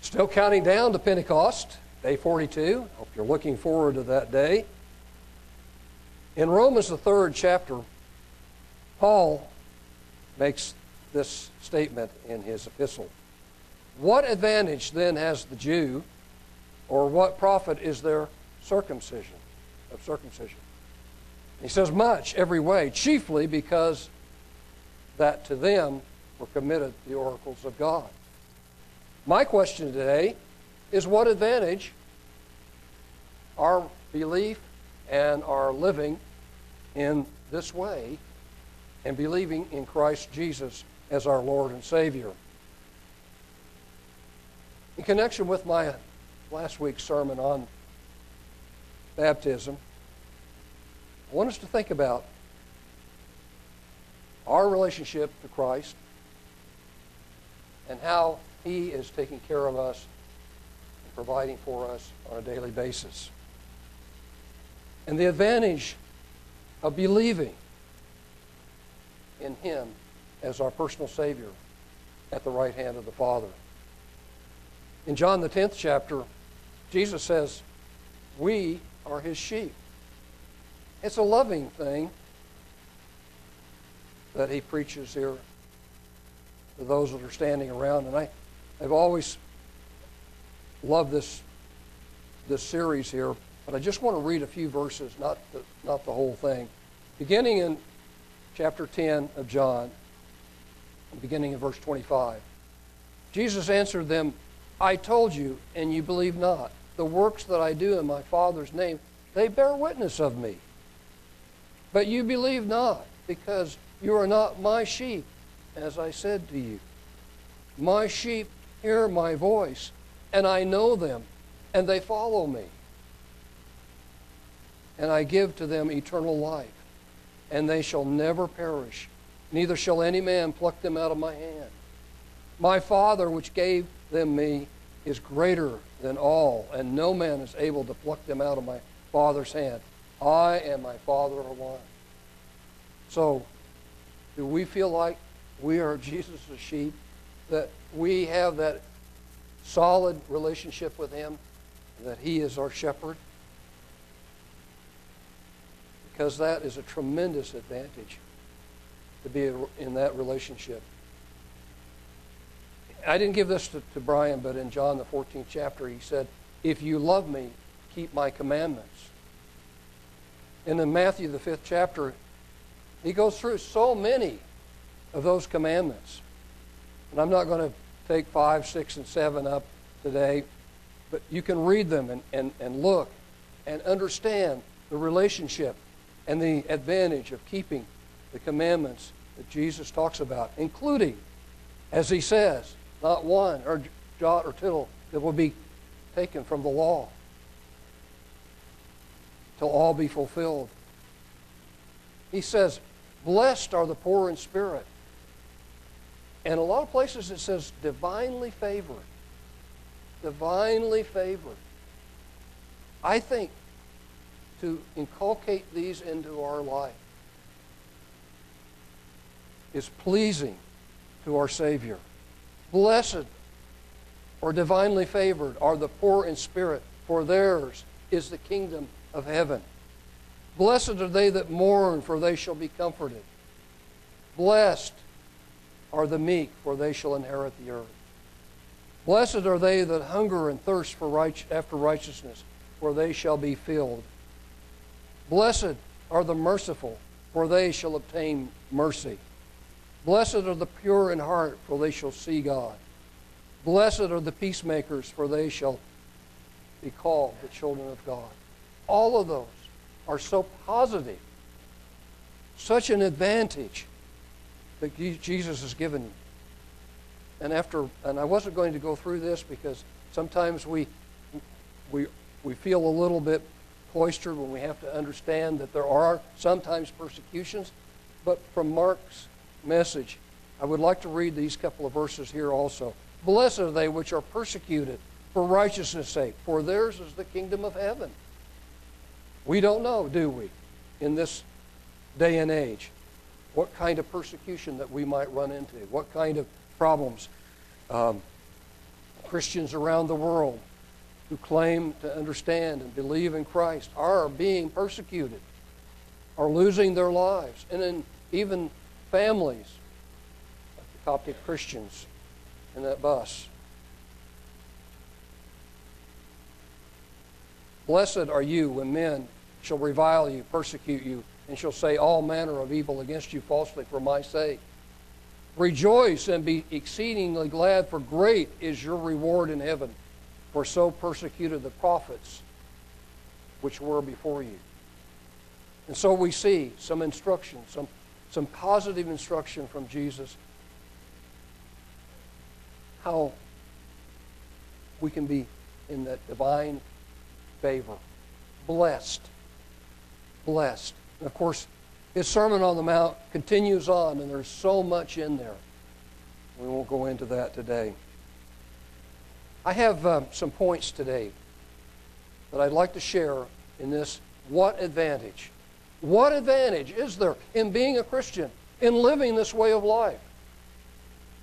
Still counting down to Pentecost, day 42. Hope you're looking forward to that day. In Romans, the third chapter, Paul makes this statement in his epistle. What advantage then has the Jew, or what profit is there circumcision of circumcision? He says much every way, chiefly because that to them were committed the oracles of God. My question today is what advantage our belief and our living in this way and believing in Christ Jesus as our Lord and Savior. In connection with my last week's sermon on baptism, I want us to think about our relationship to Christ and how He is taking care of us and providing for us on a daily basis. And the advantage of believing in Him as our personal Savior at the right hand of the Father. In John, the 10th chapter, Jesus says, We are His sheep. It's a loving thing that He preaches here to those that are standing around. And I, I've always loved this, this series here, but I just want to read a few verses, not the, not the whole thing. Beginning in chapter 10 of John, beginning in verse 25. Jesus answered them, I told you, and you believe not. The works that I do in my Father's name, they bear witness of me. But you believe not, because you are not my sheep, as I said to you. My sheep hear my voice, and I know them, and they follow me. And I give to them eternal life, and they shall never perish neither shall any man pluck them out of my hand. My Father, which gave them me, is greater than all, and no man is able to pluck them out of my Father's hand. I and my Father are one. So, do we feel like we are Jesus' sheep? That we have that solid relationship with Him? That He is our shepherd? Because that is a tremendous advantage to be in that relationship. I didn't give this to, to Brian, but in John the 14th chapter, he said, If you love me, keep my commandments. And in Matthew the 5th chapter, he goes through so many of those commandments. And I'm not going to take 5, 6, and 7 up today, but you can read them and, and, and look and understand the relationship and the advantage of keeping the commandments that Jesus talks about, including, as he says, not one or jot or tittle that will be taken from the law till all be fulfilled. He says, Blessed are the poor in spirit. And a lot of places it says divinely favored. Divinely favored. I think to inculcate these into our life is pleasing to our Savior. Blessed or divinely favored are the poor in spirit, for theirs is the kingdom of heaven. Blessed are they that mourn, for they shall be comforted. Blessed are the meek, for they shall inherit the earth. Blessed are they that hunger and thirst for right, after righteousness, for they shall be filled. Blessed are the merciful, for they shall obtain mercy. Blessed are the pure in heart, for they shall see God. Blessed are the peacemakers, for they shall be called the children of God. All of those are so positive, such an advantage that Jesus has given you. And after, and I wasn't going to go through this because sometimes we, we, we feel a little bit cloistered when we have to understand that there are sometimes persecutions. But from Mark's message, I would like to read these couple of verses here also. Blessed are they which are persecuted for righteousness' sake, for theirs is the kingdom of heaven. We don't know, do we, in this day and age, what kind of persecution that we might run into, what kind of problems. Um, Christians around the world who claim to understand and believe in Christ are being persecuted, are losing their lives, and then even families, like the Coptic Christians in that bus. Blessed are you when men shall revile you, persecute you, and shall say all manner of evil against you falsely for my sake. Rejoice and be exceedingly glad, for great is your reward in heaven. For so persecuted the prophets which were before you. And so we see some instruction, some, some positive instruction from Jesus, how we can be in that divine favor, blessed, blessed. And of course, his Sermon on the Mount continues on, and there's so much in there. We won't go into that today. I have uh, some points today that I'd like to share in this what advantage. What advantage is there in being a Christian, in living this way of life,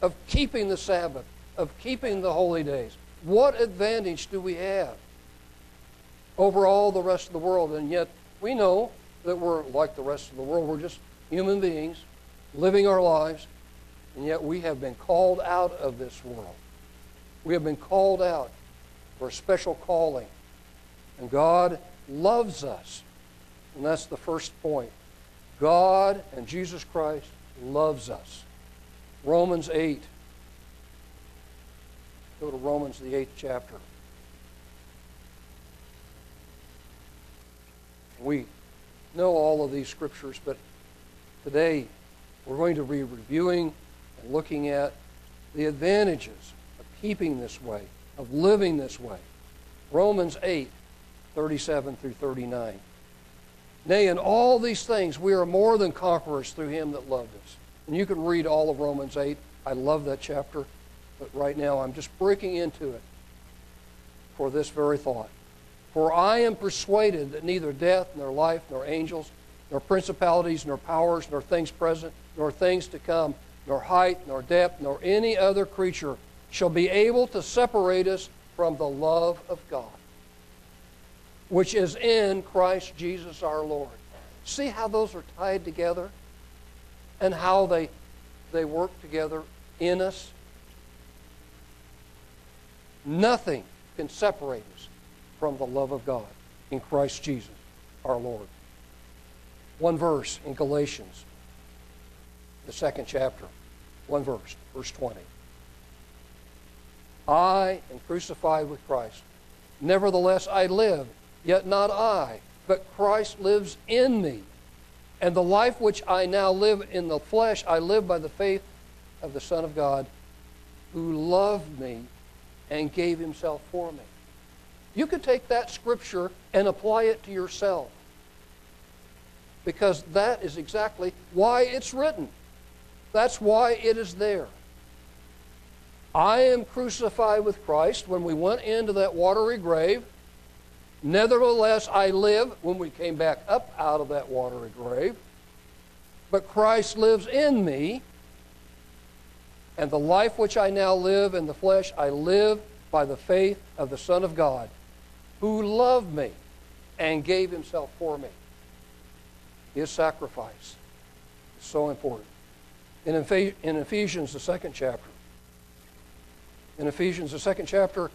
of keeping the Sabbath, of keeping the holy days? What advantage do we have over all the rest of the world? And yet, we know that we're like the rest of the world. We're just human beings living our lives, and yet we have been called out of this world. We have been called out for a special calling. And God loves us. And that's the first point. God and Jesus Christ loves us. Romans 8. Go to Romans, the eighth chapter. We know all of these scriptures, but today we're going to be reviewing and looking at the advantages of keeping this way, of living this way. Romans 8, 37 through 39. Nay, in all these things we are more than conquerors through him that loved us. And you can read all of Romans 8. I love that chapter, but right now I'm just breaking into it for this very thought. For I am persuaded that neither death, nor life, nor angels, nor principalities, nor powers, nor things present, nor things to come, nor height, nor depth, nor any other creature shall be able to separate us from the love of God, which is in Christ Jesus our Lord. See how those are tied together and how they, they work together in us? Nothing can separate us from the love of God in Christ Jesus our Lord. One verse in Galatians, the second chapter, one verse, verse 20. I am crucified with Christ. Nevertheless, I live, yet not I, but Christ lives in me. And the life which I now live in the flesh, I live by the faith of the Son of God, who loved me and gave himself for me. You could take that scripture and apply it to yourself. Because that is exactly why it's written. That's why it is there. I am crucified with Christ when we went into that watery grave. Nevertheless, I live when we came back up out of that watery grave. But Christ lives in me. And the life which I now live in the flesh, I live by the faith of the Son of God who loved me and gave himself for me. His sacrifice is so important. In, Ephesians, the second chapter, in Ephesians, the second chapter,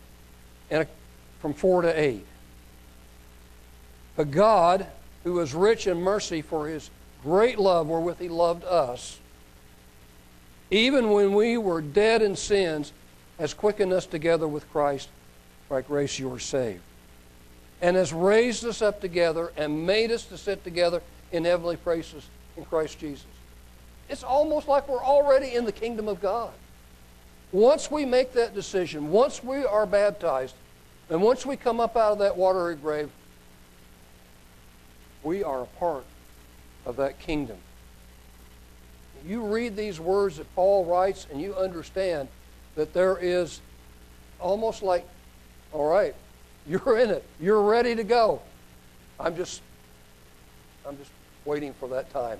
and from 4 to 8. But God, who is rich in mercy for his great love wherewith he loved us, even when we were dead in sins, has quickened us together with Christ. By grace you are saved and has raised us up together and made us to sit together in heavenly places in Christ Jesus. It's almost like we're already in the kingdom of God. Once we make that decision, once we are baptized, and once we come up out of that watery grave, we are a part of that kingdom. You read these words that Paul writes, and you understand that there is almost like, all right, you're in it. You're ready to go. I'm just I'm just waiting for that time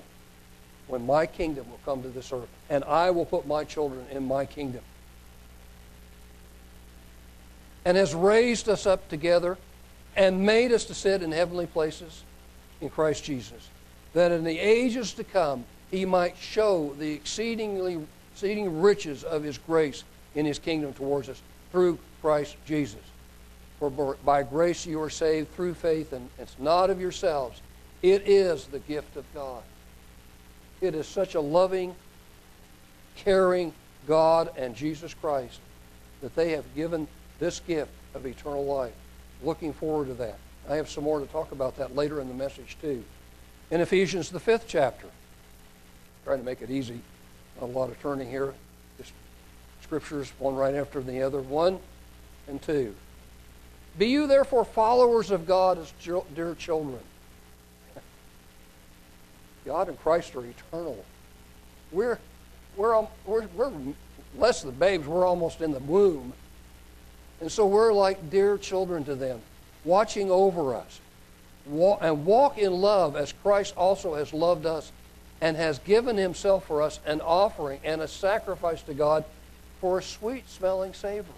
when my kingdom will come to this earth, and I will put my children in my kingdom. And has raised us up together and made us to sit in heavenly places in Christ Jesus, that in the ages to come he might show the exceedingly exceeding riches of his grace in his kingdom towards us through Christ Jesus. For by grace you are saved through faith, and it's not of yourselves. It is the gift of God. It is such a loving, caring God and Jesus Christ that they have given this gift of eternal life. Looking forward to that. I have some more to talk about that later in the message, too. In Ephesians, the fifth chapter, trying to make it easy, not a lot of turning here. Just scriptures, one right after the other. One and two. Be you therefore followers of God as dear children. God and Christ are eternal. We're, we're, we're, we're less than babes. We're almost in the womb. And so we're like dear children to them, watching over us. And walk in love as Christ also has loved us and has given himself for us an offering and a sacrifice to God for a sweet smelling savor.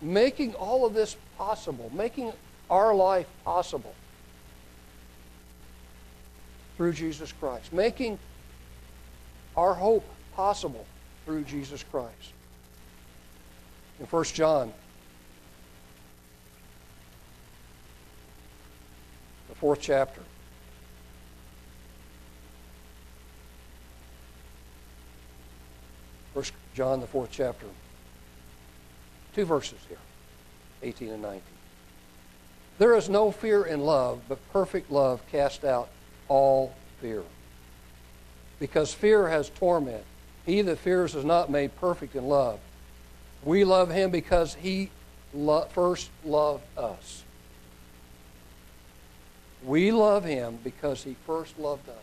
Making all of this possible, making our life possible through Jesus Christ, making our hope possible through Jesus Christ. In 1 John, the fourth chapter, First John, the fourth chapter. Two verses here, 18 and 19. There is no fear in love, but perfect love casts out all fear. Because fear has torment. He that fears is not made perfect in love. We love him because he lo- first loved us. We love him because he first loved us.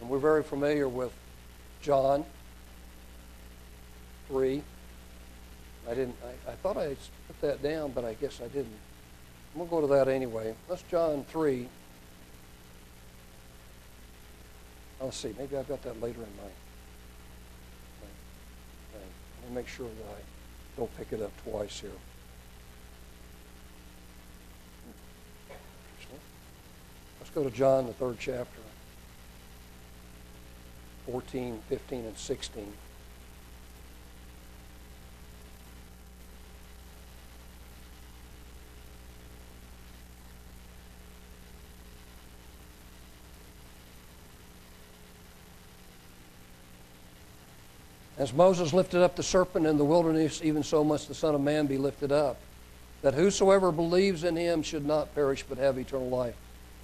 And we're very familiar with John 3. I didn't. I, I thought I put that down, but I guess I didn't. I'm going to go to that anyway. That's John 3. Let's see. Maybe I've got that later in my, thing. Let me make sure that I don't pick it up twice here. Let's go to John, the third chapter. 14, 15, and 16. As Moses lifted up the serpent in the wilderness, even so must the Son of Man be lifted up, that whosoever believes in him should not perish but have eternal life.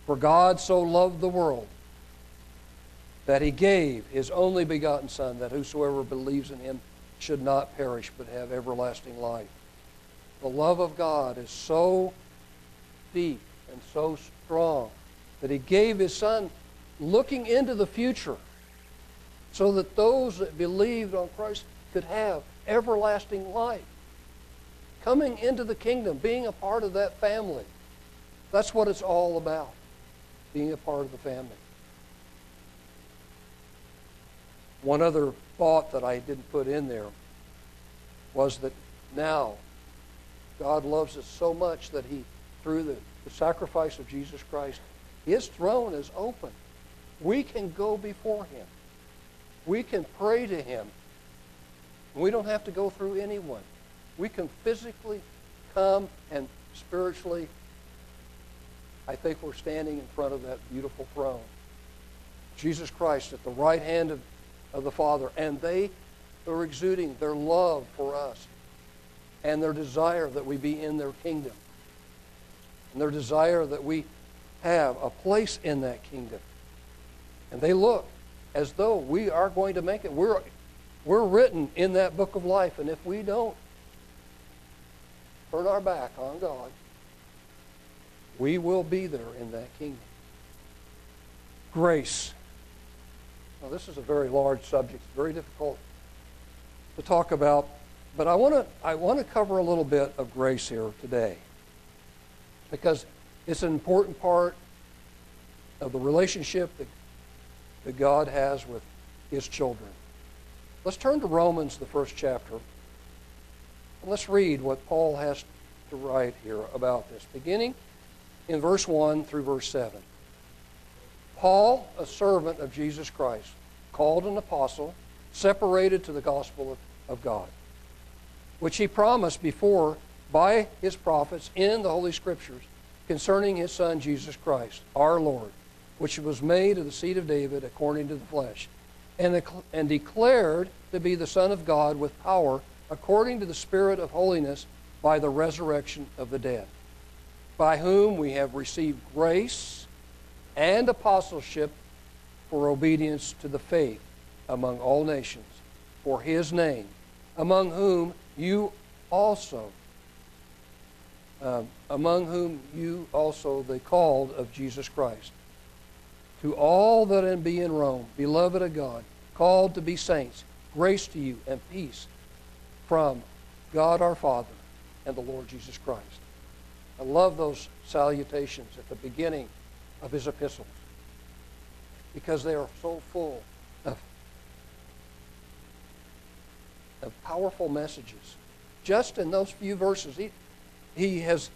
For God so loved the world that he gave his only begotten Son, that whosoever believes in him should not perish but have everlasting life. The love of God is so deep and so strong that he gave his Son looking into the future so that those that believed on Christ could have everlasting life. Coming into the kingdom, being a part of that family. That's what it's all about, being a part of the family. One other thought that I didn't put in there was that now God loves us so much that He, through the, the sacrifice of Jesus Christ, His throne is open. We can go before Him. We can pray to Him. We don't have to go through anyone. We can physically come and spiritually, I think we're standing in front of that beautiful throne. Jesus Christ at the right hand of of the Father. And they are exuding their love for us and their desire that we be in their kingdom. And their desire that we have a place in that kingdom. And they look as though we are going to make it. We're, we're written in that book of life. And if we don't turn our back on God, we will be there in that kingdom. Grace now, this is a very large subject, very difficult to talk about, but I want to I want to cover a little bit of grace here today, because It's an important part of the relationship that, that God has with his children. Let's turn to Romans, the first chapter. And let's read what Paul has to write here about this, beginning in verse 1 through verse 7. Paul, a servant of Jesus Christ, called an apostle, separated to the gospel of, God, which he promised before by his prophets in the Holy Scriptures concerning his Son Jesus Christ, our Lord, which was made of the seed of David according to the flesh, and, and declared to be the Son of God with power according to the Spirit of holiness by the resurrection of the dead, by whom we have received grace and apostleship for obedience to the faith among all nations, for his name, among whom you also um, among whom you also the called of Jesus Christ. To all that be in Rome, beloved of God, called to be saints, grace to you and peace from God our Father and the Lord Jesus Christ. I love those salutations at the beginning of his epistles because they are so full of, of powerful messages. Just in those few verses, he, he has,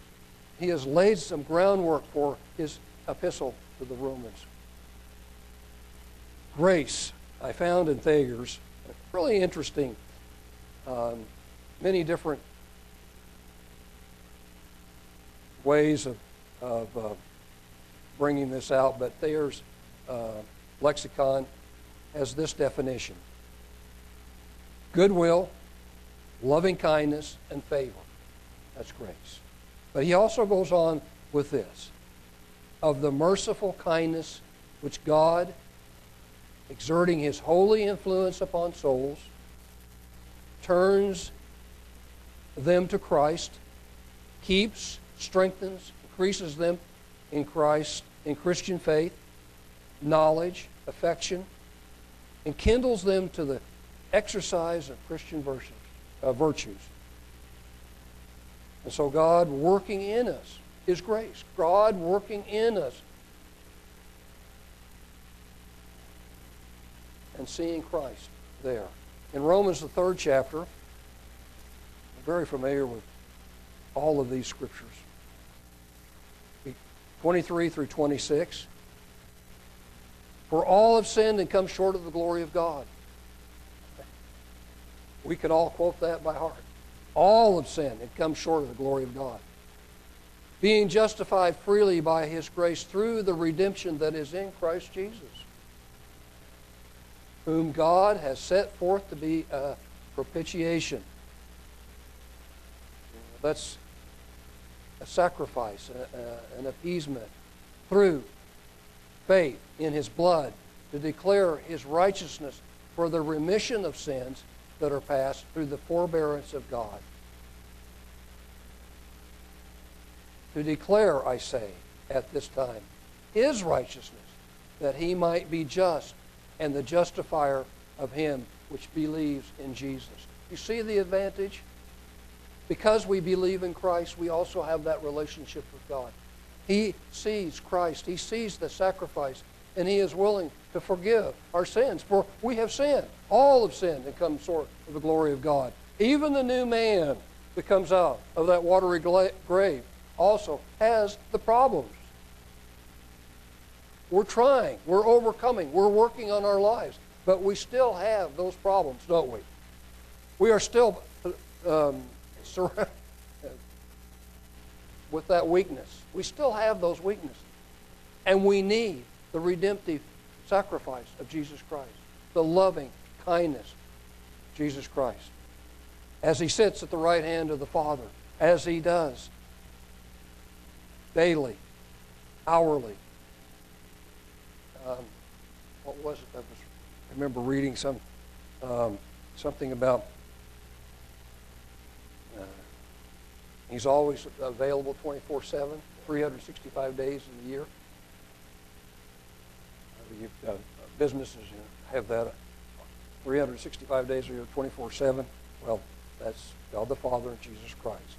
he has laid some groundwork for his epistle to the Romans. Grace, I found in Thayer's, really interesting, um, many different ways of, of uh, bringing this out, but Thayer's uh, lexicon has this definition goodwill, loving kindness, and favor. That's grace. But he also goes on with this of the merciful kindness which God, exerting his holy influence upon souls, turns them to Christ, keeps, strengthens, increases them in Christ, in Christian faith, knowledge, affection, and kindles them to the exercise of Christian virtues. Uh, virtues. And so God working in us is grace. God working in us. And seeing Christ there. In Romans, the third chapter, I'm very familiar with all of these scriptures. 23 through 26. For all have sinned and come short of the glory of God. We could all quote that by heart. All have sinned and come short of the glory of God. Being justified freely by His grace through the redemption that is in Christ Jesus, whom God has set forth to be a propitiation. That's a sacrifice, a, a, an appeasement through faith in His blood to declare His righteousness for the remission of sins that are past through the forbearance of God. To declare, I say, at this time, his righteousness, that he might be just and the justifier of him which believes in Jesus. You see the advantage? Because we believe in Christ, we also have that relationship with God. He sees Christ, he sees the sacrifice, and he is willing to forgive our sins. For we have sinned. All have sinned and come short of the glory of God. Even the new man that comes out of that watery grave also has the problems. We're trying, we're overcoming, we're working on our lives, but we still have those problems, don't we? We are still um, with that weakness. We still have those weaknesses. And we need the redemptive sacrifice of Jesus Christ, the loving kindness Jesus Christ. As he sits at the right hand of the Father, as he does daily, hourly. Um, what was it? I, I remember reading some um, something about he's always available 24 7, 365 days in the year. Uh, businesses have that 365 days a year, 24 7. Well, that's God the Father and Jesus Christ.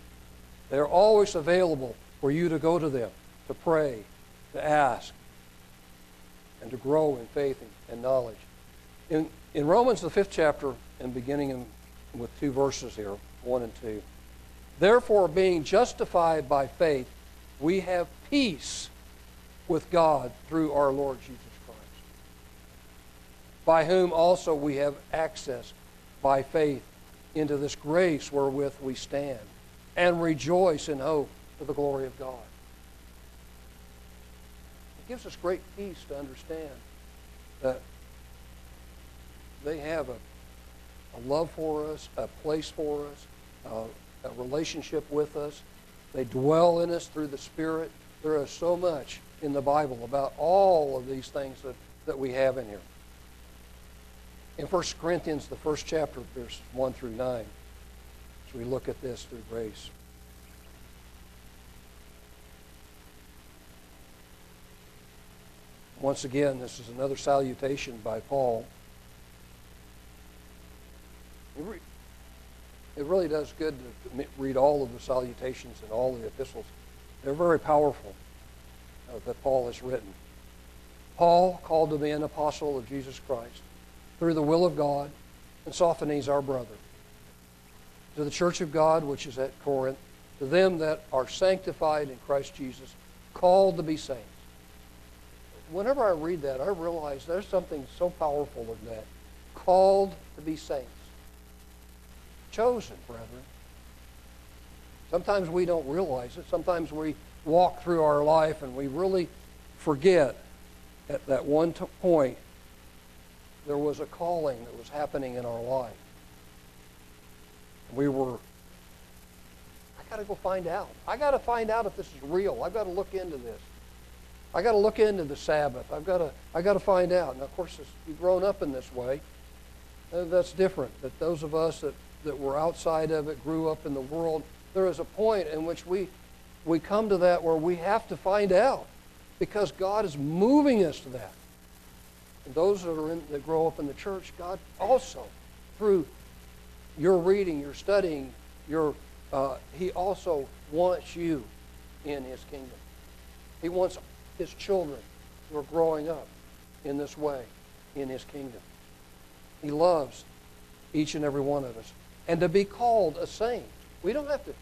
They're always available for you to go to them to pray, to ask, and to grow in faith and knowledge. In, in Romans, the fifth chapter, and beginning in, with two verses here, one and two. Therefore, being justified by faith, we have peace with God through our Lord Jesus Christ, by whom also we have access by faith into this grace wherewith we stand, and rejoice in hope for the glory of God. It gives us great peace to understand that they have a, a love for us, a place for us, a relationship with us. They dwell in us through the Spirit. There is so much in the Bible about all of these things that, that we have in here. In 1 Corinthians, the first chapter, verses 1 through 9, as we look at this through grace. Once again, this is another salutation by Paul. It really does good to read all of the salutations and all the epistles. They're very powerful uh, that Paul has written. Paul, called to be an apostle of Jesus Christ, through the will of God, and Sosthenes, our brother, to the church of God which is at Corinth, to them that are sanctified in Christ Jesus, called to be saints. Whenever I read that, I realize there's something so powerful in that. Called to be saints chosen, brethren. Sometimes we don't realize it. Sometimes we walk through our life and we really forget at that one t- point there was a calling that was happening in our life. We were, I got to go find out. I got to find out if this is real. I've got to look into this. I got to look into the Sabbath. I've got to, I got to find out. Now, of course, you've grown up in this way. Uh, that's different. That those of us that that were outside of it, grew up in the world, there is a point in which we, we come to that where we have to find out because God is moving us to that. And those that, are in, that grow up in the church, God also, through your reading, your studying, your, uh, He also wants you in His kingdom. He wants His children who are growing up in this way in His kingdom. He loves each and every one of us and to be called a saint. We don't have to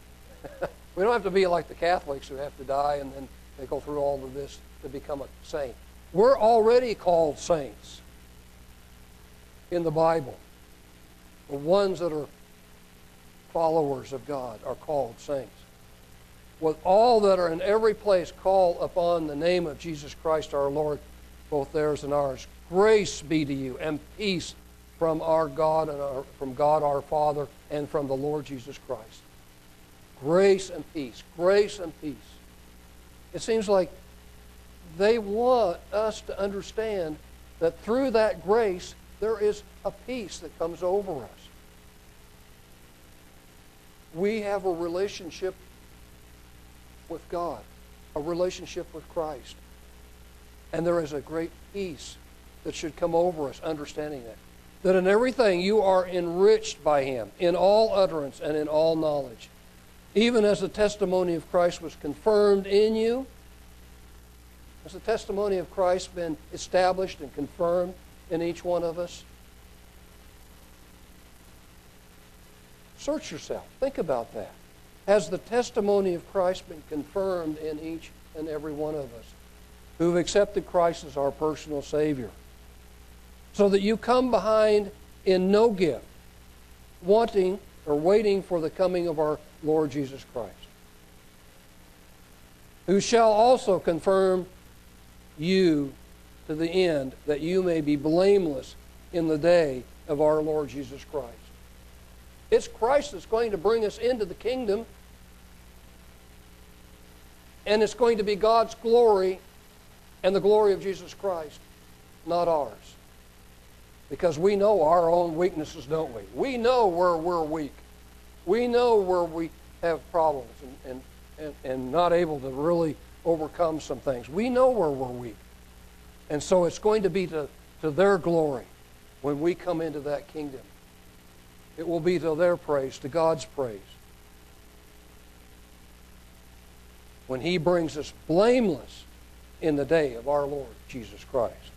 we don't have to be like the Catholics who have to die and then they go through all of this to become a saint. We're already called saints in the Bible. The ones that are followers of God are called saints. With all that are in every place call upon the name of Jesus Christ our Lord, both theirs and ours. Grace be to you and peace from our God and our, from God our Father and from the Lord Jesus Christ. Grace and peace. Grace and peace. It seems like they want us to understand that through that grace there is a peace that comes over us. We have a relationship with God, a relationship with Christ. And there is a great peace that should come over us understanding that that in everything you are enriched by him, in all utterance and in all knowledge. Even as the testimony of Christ was confirmed in you, has the testimony of Christ been established and confirmed in each one of us? Search yourself. Think about that. Has the testimony of Christ been confirmed in each and every one of us who've accepted Christ as our personal Savior? So that you come behind in no gift, wanting or waiting for the coming of our Lord Jesus Christ, who shall also confirm you to the end, that you may be blameless in the day of our Lord Jesus Christ. It's Christ that's going to bring us into the kingdom, and it's going to be God's glory and the glory of Jesus Christ, not ours. Because we know our own weaknesses, don't we? We know where we're weak. We know where we have problems and, and, and, and not able to really overcome some things. We know where we're weak. And so it's going to be to, to their glory when we come into that kingdom. It will be to their praise, to God's praise. when he brings us blameless in the day of our Lord Jesus Christ.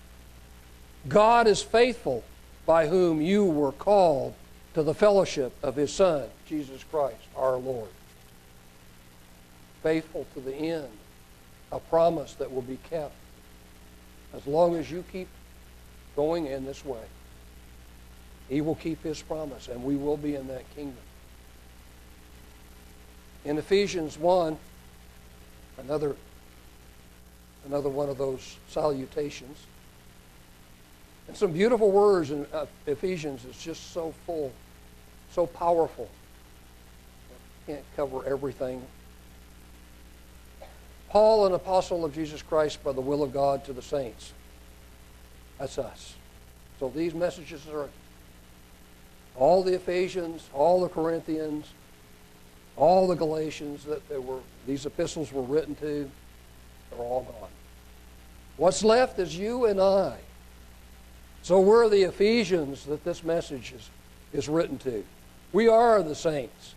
God is faithful by whom you were called to the fellowship of his Son, Jesus Christ, our Lord. Faithful to the end, a promise that will be kept as long as you keep going in this way. He will keep his promise, and we will be in that kingdom. In Ephesians 1, another, another one of those salutations, some beautiful words in uh, Ephesians is just so full, so powerful. Can't cover everything. Paul, an apostle of Jesus Christ by the will of God to the saints. That's us. So these messages are all the Ephesians, all the Corinthians, all the Galatians that they were these epistles were written to, they're all gone. What's left is you and I. So we're the Ephesians that this message is, is written to. We are the saints,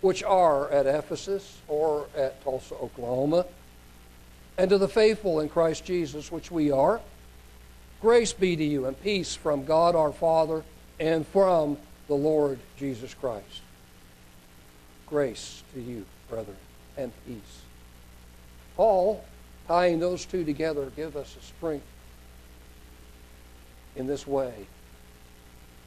which are at Ephesus or at Tulsa, Oklahoma, and to the faithful in Christ Jesus, which we are. Grace be to you and peace from God our Father and from the Lord Jesus Christ. Grace to you, brethren, and peace. Paul, tying those two together, give us a strength in this way.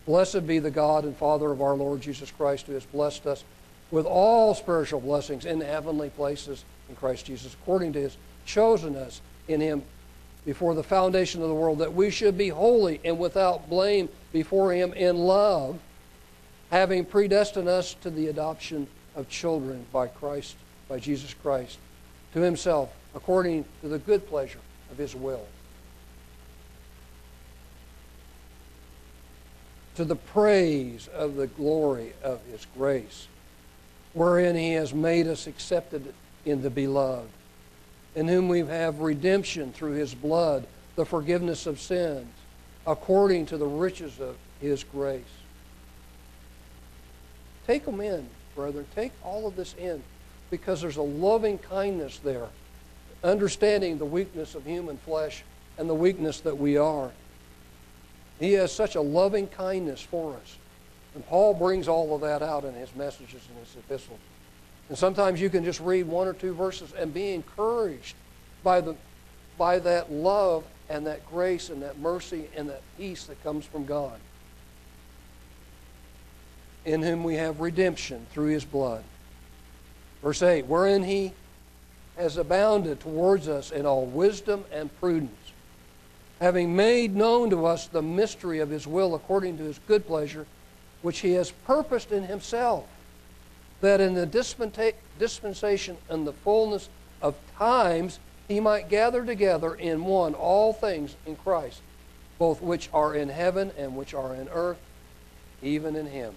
Blessed be the God and Father of our Lord Jesus Christ, who has blessed us with all spiritual blessings in heavenly places in Christ Jesus, according to his chosen us in him before the foundation of the world, that we should be holy and without blame before him in love, having predestined us to the adoption of children by Christ, by Jesus Christ, to himself, according to the good pleasure of his will to the praise of the glory of his grace, wherein he has made us accepted in the beloved, in whom we have redemption through his blood, the forgiveness of sins, according to the riches of his grace. Take them in, brethren. Take all of this in because there's a loving kindness there, understanding the weakness of human flesh and the weakness that we are. He has such a loving kindness for us. And Paul brings all of that out in his messages and his epistles. And sometimes you can just read one or two verses and be encouraged by, the, by that love and that grace and that mercy and that peace that comes from God, in whom we have redemption through his blood. Verse 8, wherein he has abounded towards us in all wisdom and prudence having made known to us the mystery of his will according to his good pleasure, which he has purposed in himself, that in the dispensation and the fullness of times he might gather together in one all things in Christ, both which are in heaven and which are in earth, even in him,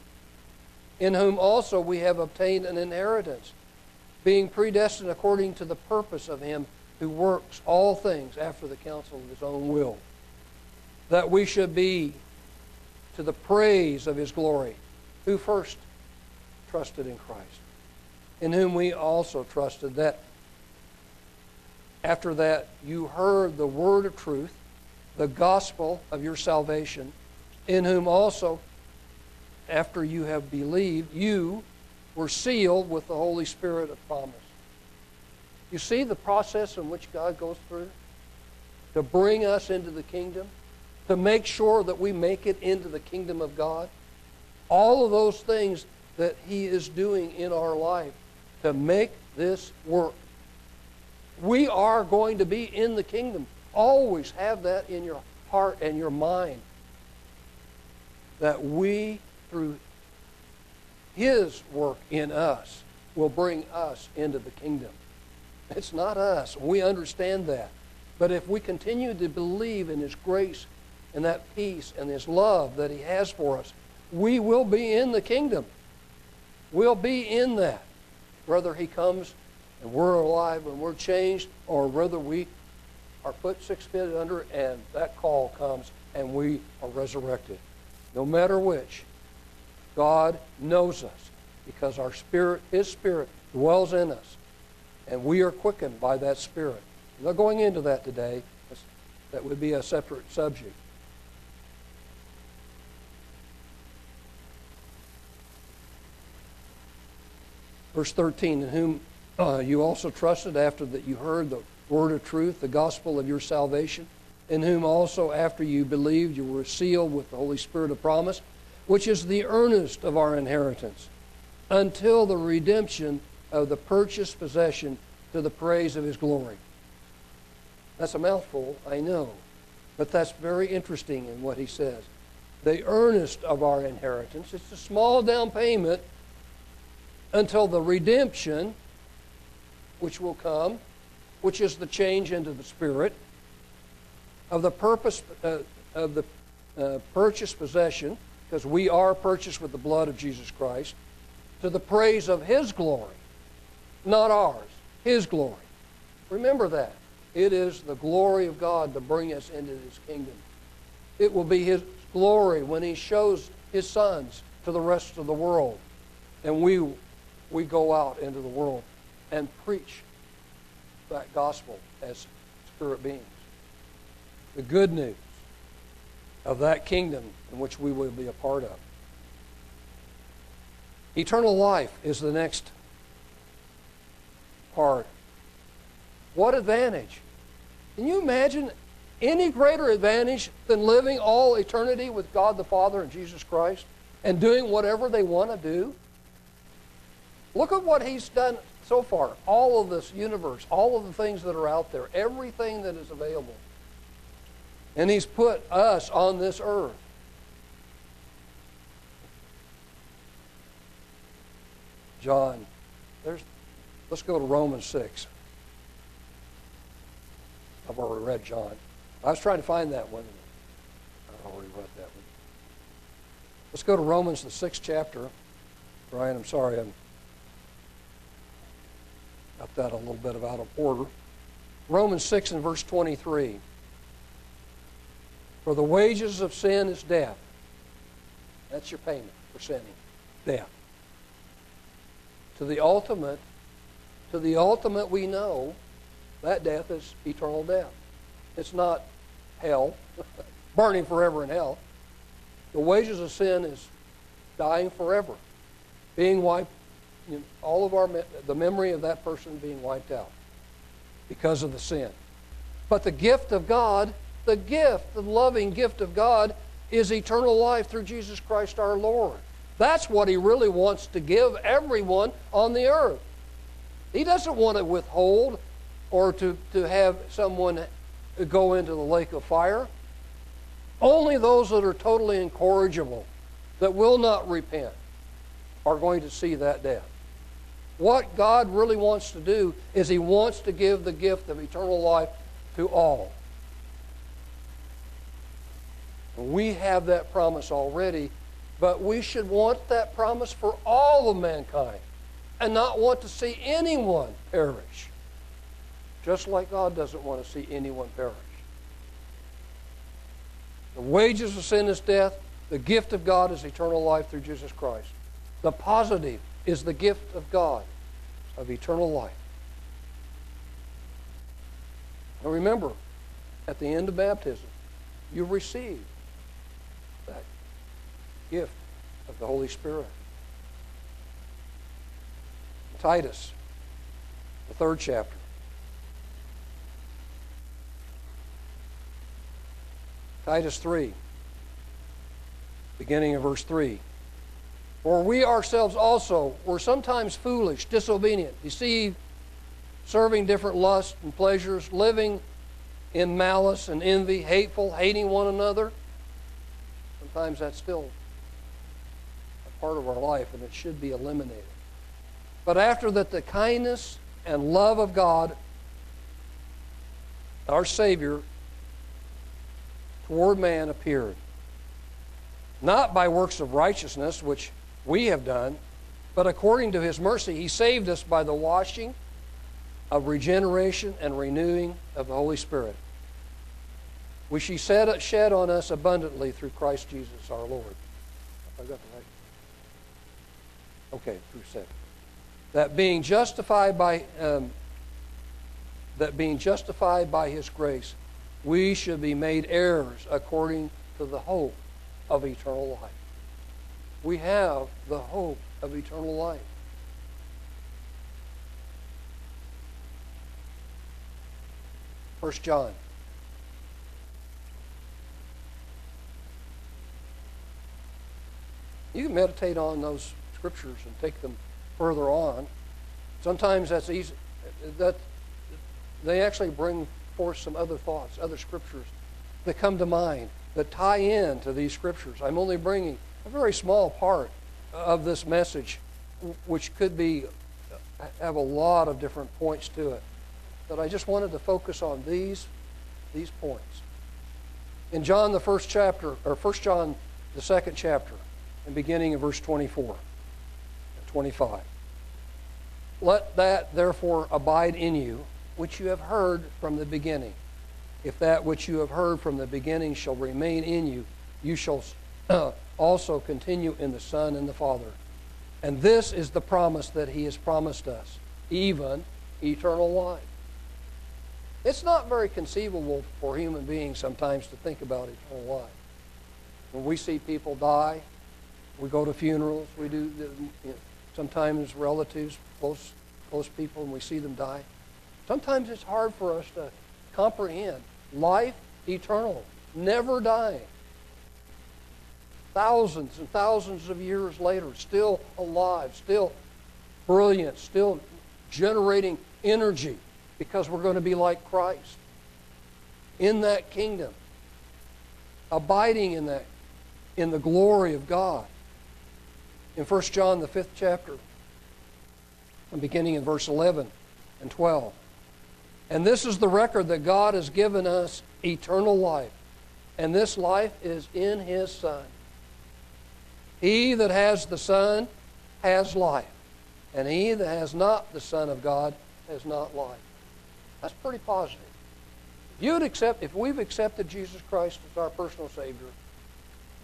in whom also we have obtained an inheritance, being predestined according to the purpose of him who works all things after the counsel of his own will, that we should be to the praise of his glory, who first trusted in Christ, in whom we also trusted that after that you heard the word of truth, the gospel of your salvation, in whom also, after you have believed, you were sealed with the Holy Spirit of promise you see the process in which God goes through to bring us into the kingdom, to make sure that we make it into the kingdom of God? All of those things that He is doing in our life to make this work. We are going to be in the kingdom. Always have that in your heart and your mind. That we, through His work in us, will bring us into the kingdom. It's not us. We understand that. But if we continue to believe in His grace and that peace and His love that He has for us, we will be in the kingdom. We'll be in that. Whether He comes and we're alive and we're changed, or whether we are put six feet under and that call comes and we are resurrected. No matter which, God knows us because our spirit, His Spirit, dwells in us And we are quickened by that Spirit. I'm not going into that today. That would be a separate subject. Verse 13, in whom uh, you also trusted after that you heard the word of truth, the gospel of your salvation, in whom also after you believed you were sealed with the Holy Spirit of promise, which is the earnest of our inheritance, until the redemption of the purchased possession to the praise of his glory. That's a mouthful, I know, but that's very interesting in what he says. The earnest of our inheritance, it's a small down payment until the redemption, which will come, which is the change into the Spirit, of the purpose uh, of the uh, purchased possession, because we are purchased with the blood of Jesus Christ, to the praise of His glory, not ours, His glory. Remember that. It is the glory of God to bring us into His kingdom. It will be His glory when He shows His sons to the rest of the world. And we, we go out into the world and preach that gospel as spirit beings the good news of that kingdom in which we will be a part of. Eternal life is the next part. What advantage? Can you imagine any greater advantage than living all eternity with God the Father and Jesus Christ and doing whatever they want to do? Look at what He's done so far. All of this universe, all of the things that are out there, everything that is available. And He's put us on this earth. John, there's, let's go to Romans 6. I've already read John. I was trying to find that one. I already read that one. Let's go to Romans, the sixth chapter. Brian, I'm sorry, I'm got that a little bit of out of order. Romans 6 and verse 23. For the wages of sin is death. That's your payment for sinning. Death. To the ultimate, to the ultimate we know, that death is eternal death. It's not hell, burning forever in hell. The wages of sin is dying forever, being wiped, you know, all of our, the memory of that person being wiped out because of the sin. But the gift of God the gift, the loving gift of God, is eternal life through Jesus Christ our Lord. That's what He really wants to give everyone on the earth. He doesn't want to withhold or to, to have someone go into the lake of fire. Only those that are totally incorrigible, that will not repent, are going to see that death. What God really wants to do is He wants to give the gift of eternal life to all. We have that promise already, but we should want that promise for all of mankind and not want to see anyone perish. Just like God doesn't want to see anyone perish. The wages of sin is death. The gift of God is eternal life through Jesus Christ. The positive is the gift of God of eternal life. Now remember, at the end of baptism, you receive that gift of the Holy Spirit. Titus, the third chapter. Titus 3, beginning of verse 3. For we ourselves also were sometimes foolish, disobedient, deceived, serving different lusts and pleasures, living in malice and envy, hateful, hating one another sometimes that's still a part of our life and it should be eliminated. But after that, the kindness and love of God, our Savior, toward man appeared. Not by works of righteousness, which we have done, but according to his mercy, he saved us by the washing of regeneration and renewing of the Holy Spirit which he said, shed on us abundantly through Christ Jesus our Lord. I got the right. Okay, through seven. That being justified by, um, that being justified by his grace, we should be made heirs according to the hope of eternal life. We have the hope of eternal life. First John. You can meditate on those scriptures and take them further on. Sometimes that's easy. That they actually bring forth some other thoughts, other scriptures that come to mind that tie in to these scriptures. I'm only bringing a very small part of this message, which could be uh, have a lot of different points to it. But I just wanted to focus on these these points. In John the first chapter, or First John the second chapter, and beginning in verse 24 and 25. Let that therefore abide in you, which you have heard from the beginning. If that which you have heard from the beginning shall remain in you, you shall also continue in the Son and the Father. And this is the promise that He has promised us, even eternal life. It's not very conceivable for human beings sometimes to think about eternal life. When we see people die, we go to funerals, we do sometimes relatives, close, close people, and we see them die. Sometimes it's hard for us to comprehend life eternal, never dying. Thousands and thousands of years later, still alive, still brilliant, still generating energy because we're going to be like Christ in that kingdom, abiding in that, in the glory of God. In 1 John, the fifth chapter, I'm beginning in verse 11 and 12. And this is the record that God has given us eternal life. And this life is in His Son. He that has the Son has life. And he that has not the Son of God has not life. That's pretty positive. If you'd accept, if we've accepted Jesus Christ as our personal Savior,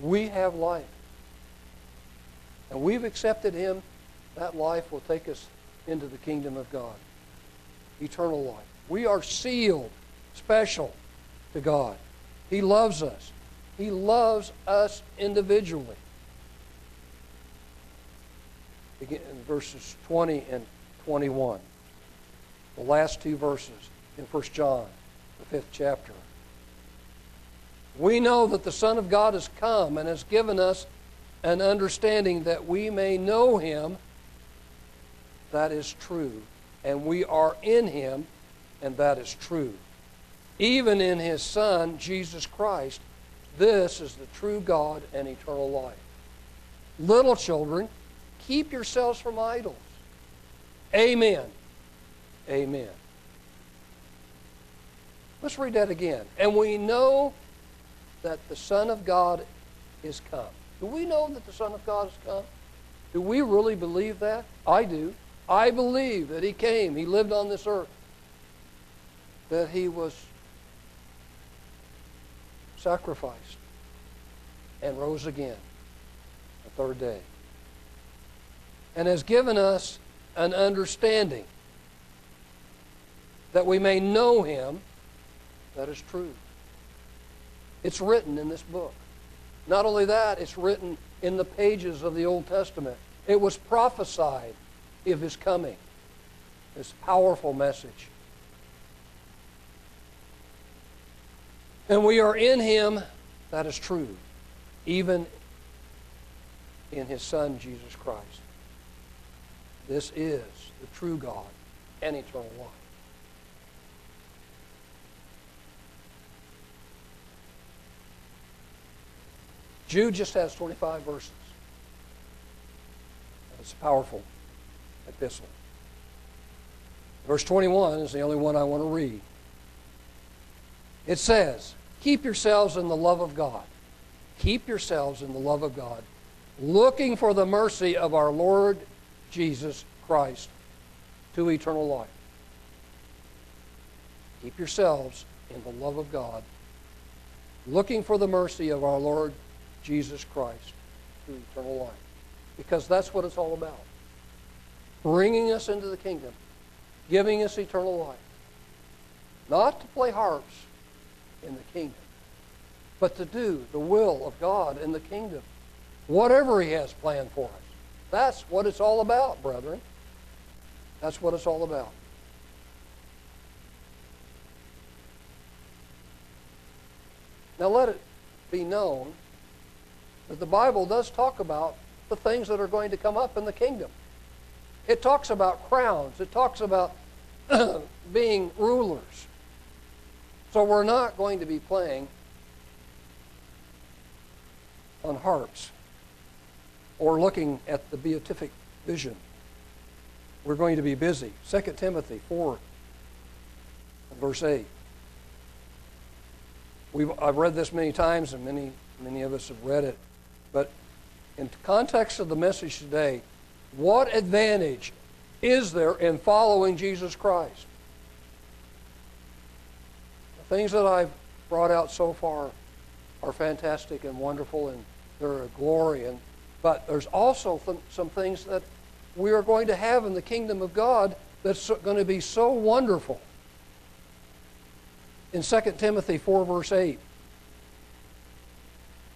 we have life. And we've accepted Him, that life will take us into the kingdom of God. Eternal life. We are sealed, special to God. He loves us. He loves us individually. Begin in verses 20 and 21. The last two verses in 1 John, the fifth chapter. We know that the Son of God has come and has given us an understanding that we may know him. That is true. And we are in him, and that is true. Even in his Son, Jesus Christ, this is the true God and eternal life. Little children, keep yourselves from idols. Amen. Amen. Let's read that again. And we know that the Son of God is come. Do we know that the Son of God has come? Do we really believe that? I do. I believe that He came, He lived on this earth, that He was sacrificed and rose again the third day, and has given us an understanding that we may know Him. That is true. It's written in this book. Not only that, it's written in the pages of the Old Testament. It was prophesied of his coming. This powerful message. And we are in him, that is true, even in his Son, Jesus Christ. This is the true God and eternal life. Jude just has 25 verses. It's a powerful epistle. Verse 21 is the only one I want to read. It says, Keep yourselves in the love of God. Keep yourselves in the love of God, looking for the mercy of our Lord Jesus Christ to eternal life. Keep yourselves in the love of God, looking for the mercy of our Lord Jesus Christ to eternal life. Because that's what it's all about. Bringing us into the kingdom, giving us eternal life. not to play harps in the kingdom, but to do the will of God in the kingdom, whatever He has planned for us. That's what it's all about, brethren. That's what it's all about. Now, let it be known that the Bible does talk about the things that are going to come up in the kingdom. It talks about crowns, it talks about being rulers. So we're not going to be playing on harps or looking at the beatific vision. We're going to be busy. 2 Timothy 4, verse 8. We've, I've read this many times, and many, many of us have read it. But in context of the message today, what advantage is there in following Jesus Christ? The things that I've brought out so far are fantastic and wonderful, and they're a glory. And, but there's also th- some things that we are going to have in the kingdom of God that's going to be so wonderful in 2 Timothy 4, verse 8.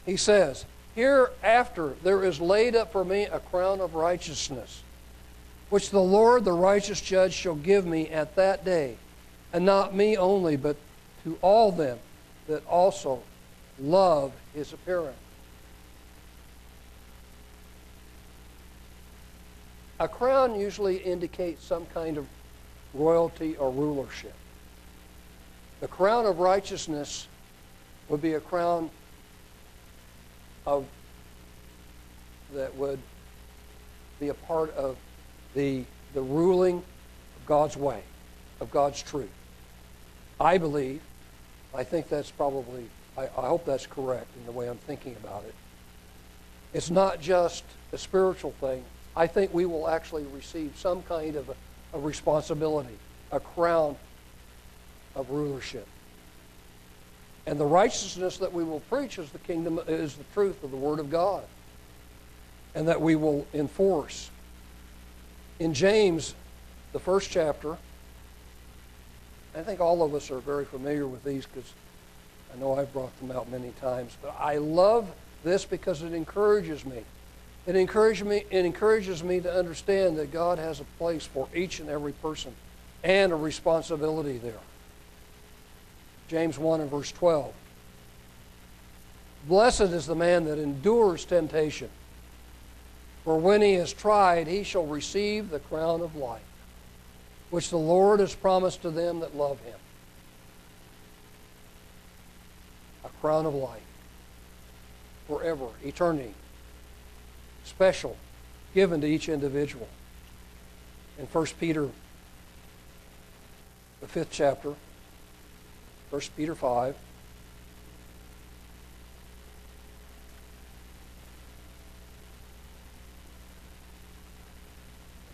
He says, Hereafter there is laid up for me a crown of righteousness, which the Lord, the righteous judge, shall give me at that day, and not me only, but to all them that also love his appearance. A crown usually indicates some kind of royalty or rulership. The crown of righteousness would be a crown of that would be a part of the, the ruling of God's way, of God's truth. I believe, I think that's probably, I, I hope that's correct in the way I'm thinking about it. It's not just a spiritual thing. I think we will actually receive some kind of a, a responsibility, a crown of rulership. And the righteousness that we will preach is the kingdom is the truth of the Word of God. And that we will enforce. In James, the first chapter, I think all of us are very familiar with these because I know I've brought them out many times. But I love this because it encourages me. It encourages me, it encourages me to understand that God has a place for each and every person and a responsibility there. James 1 and verse 12. Blessed is the man that endures temptation, for when he is tried, he shall receive the crown of life, which the Lord has promised to them that love him. A crown of life, forever, eternity, special, given to each individual. In 1 Peter, the fifth chapter, 1 Peter 5.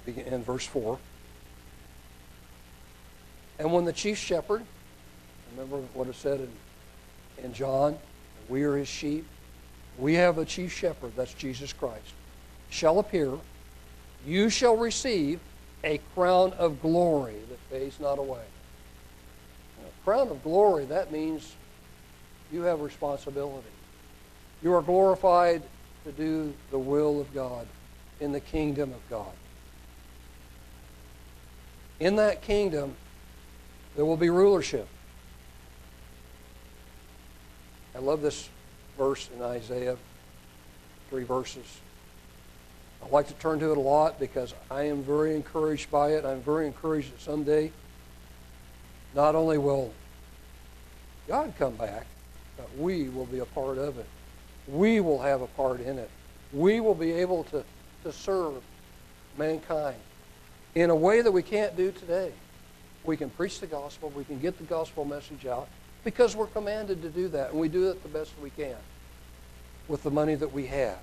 Begin in verse 4. And when the chief shepherd, remember what it said in, in John, we are his sheep. We have a chief shepherd, that's Jesus Christ, shall appear, you shall receive a crown of glory that fades not away crown of glory, that means you have responsibility. You are glorified to do the will of God in the kingdom of God. In that kingdom, there will be rulership. I love this verse in Isaiah, three verses. I like to turn to it a lot because I am very encouraged by it. I'm very encouraged that someday not only will God come back, but we will be a part of it. We will have a part in it. We will be able to, to serve mankind in a way that we can't do today. We can preach the gospel, we can get the gospel message out because we're commanded to do that, and we do it the best we can with the money that we have.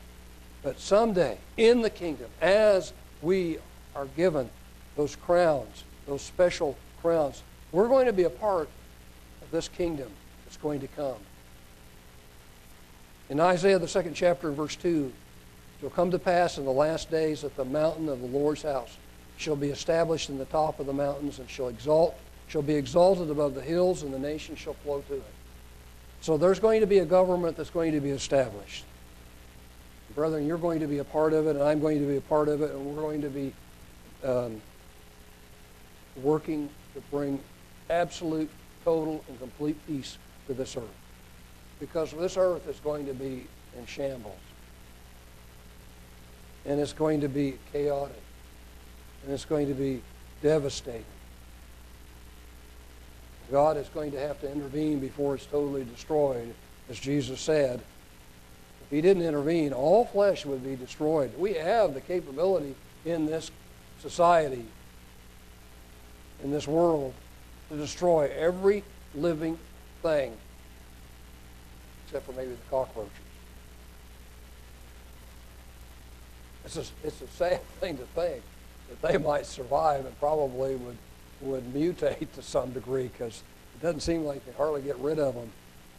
But someday, in the kingdom, as we are given those crowns, those special crowns, we're going to be a part of this kingdom that's going to come. In Isaiah, the second chapter, verse 2, it will come to pass in the last days that the mountain of the Lord's house shall be established in the top of the mountains and shall exalt shall be exalted above the hills, and the nations shall flow to it. So there's going to be a government that's going to be established. Brethren, you're going to be a part of it, and I'm going to be a part of it, and we're going to be um, working to bring absolute, total, and complete peace to this earth. Because this earth is going to be in shambles. And it's going to be chaotic. And it's going to be devastating. God is going to have to intervene before it's totally destroyed, as Jesus said. If he didn't intervene, all flesh would be destroyed. We have the capability in this society, in this world, to destroy every living thing, except for maybe the cockroaches. It's a, it's a sad thing to think that they might survive and probably would, would mutate to some degree because it doesn't seem like they hardly get rid of them.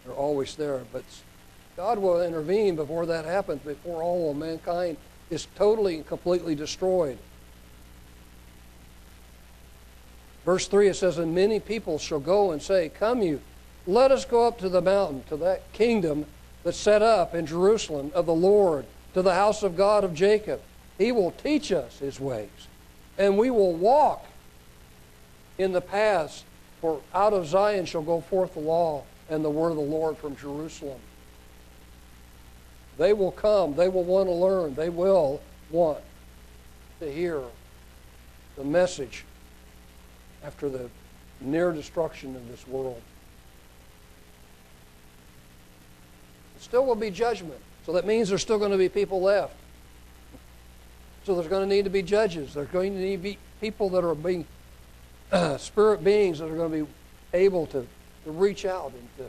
They're always there. But God will intervene before that happens, before all of mankind is totally and completely destroyed. Verse 3 it says, And many people shall go and say, Come you, let us go up to the mountain, to that kingdom that's set up in Jerusalem of the Lord, to the house of God of Jacob. He will teach us his ways, and we will walk in the paths. For out of Zion shall go forth the law and the word of the Lord from Jerusalem. They will come. They will want to learn. They will want to hear the message after the near destruction of this world. still will be judgment. So that means there's still going to be people left. So there's going to need to be judges. There's going to need to be people that are being uh, spirit beings that are going to be able to, to reach out and to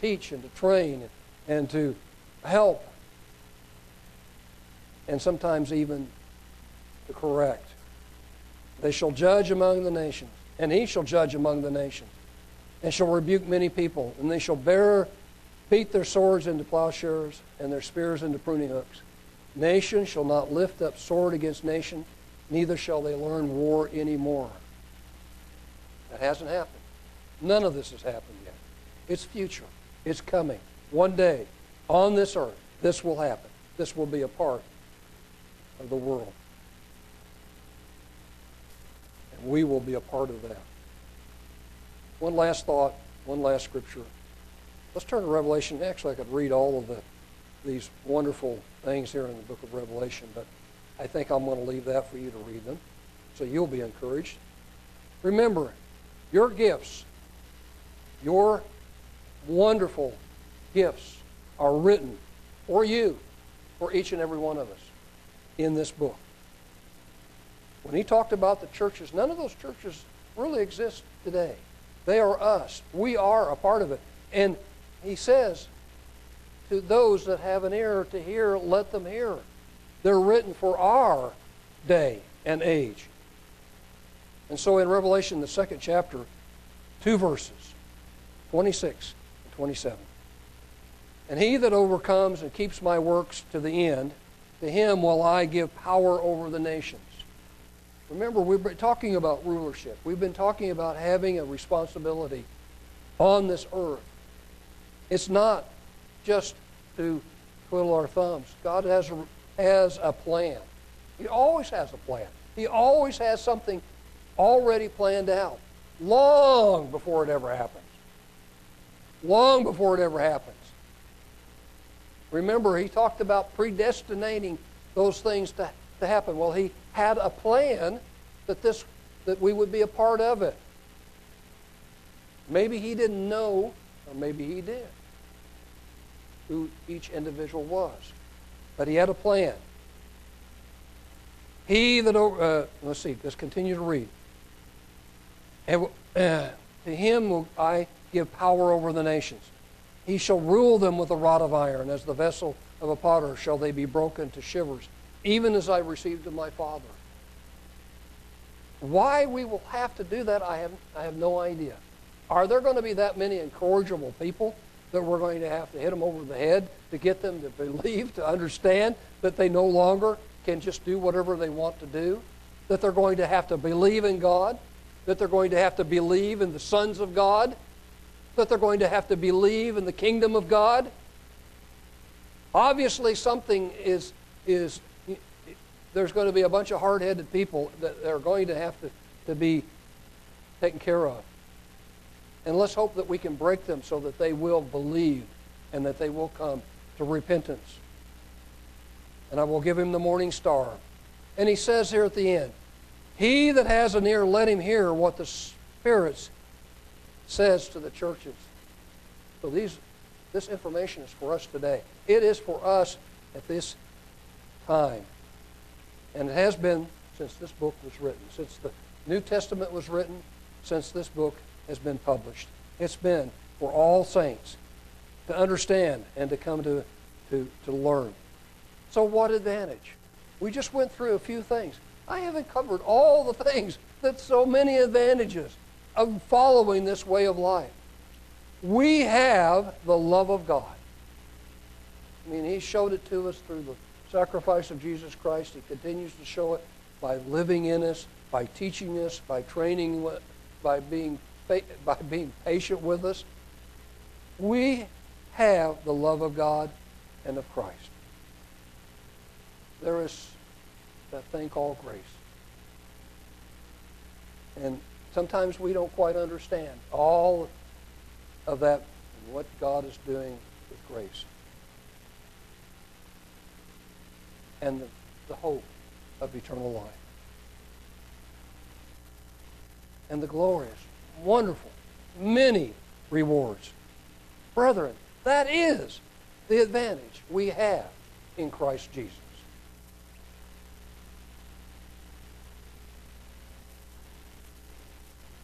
teach and to train and, and to help and sometimes even to correct. They shall judge among the nations, and he shall judge among the nations, and shall rebuke many people, and they shall bear, beat their swords into plowshares, and their spears into pruning hooks. Nation shall not lift up sword against nation, neither shall they learn war any more. That hasn't happened. None of this has happened yet. It's future. It's coming. One day, on this earth, this will happen. This will be a part of the world. And we will be a part of that. One last thought, one last scripture. Let's turn to Revelation. Actually, I could read all of the, these wonderful things here in the book of Revelation, but I think I'm going to leave that for you to read them so you'll be encouraged. Remember, your gifts, your wonderful gifts are written for you, for each and every one of us in this book. When he talked about the churches, none of those churches really exist today. They are us. We are a part of it. And he says, to those that have an ear to hear, let them hear. They're written for our day and age. And so in Revelation, the second chapter, two verses, 26 and 27. And he that overcomes and keeps my works to the end, to him will I give power over the nations. Remember, we've been talking about rulership. We've been talking about having a responsibility on this earth. It's not just to twiddle our thumbs. God has a, has a plan. He always has a plan. He always has something already planned out, long before it ever happens. Long before it ever happens. Remember, he talked about predestinating those things to, to happen. Well, he had a plan that this that we would be a part of it. Maybe he didn't know, or maybe he did, who each individual was. But he had a plan. He that, uh, let's see, let's continue to read. And, uh, to him will I give power over the nations. He shall rule them with a rod of iron. As the vessel of a potter shall they be broken to shivers, even as I received of my Father. Why we will have to do that, I have, I have no idea. Are there going to be that many incorrigible people that we're going to have to hit them over the head to get them to believe, to understand that they no longer can just do whatever they want to do? That they're going to have to believe in God? that they're going to have to believe in the sons of God, that they're going to have to believe in the kingdom of God. Obviously, something is, is there's going to be a bunch of hard headed people that are going to have to, to be taken care of. And let's hope that we can break them so that they will believe and that they will come to repentance. And I will give him the morning star. And he says here at the end, He that has an ear, let him hear what the Spirit says to the churches. So these, this information is for us today. It is for us at this time. And it has been since this book was written, since the New Testament was written, since this book has been published. It's been for all saints to understand and to come to, to, to learn. So, what advantage? We just went through a few things. I haven't covered all the things that so many advantages of following this way of life. We have the love of God. I mean, He showed it to us through the sacrifice of Jesus Christ. He continues to show it by living in us, by teaching us, by training, by being, by being patient with us. We have the love of God and of Christ. There is that thing called grace. And sometimes we don't quite understand all of that and what God is doing with grace. And the, the hope of eternal life. And the glorious, wonderful, many rewards. Brethren, that is the advantage we have in Christ Jesus.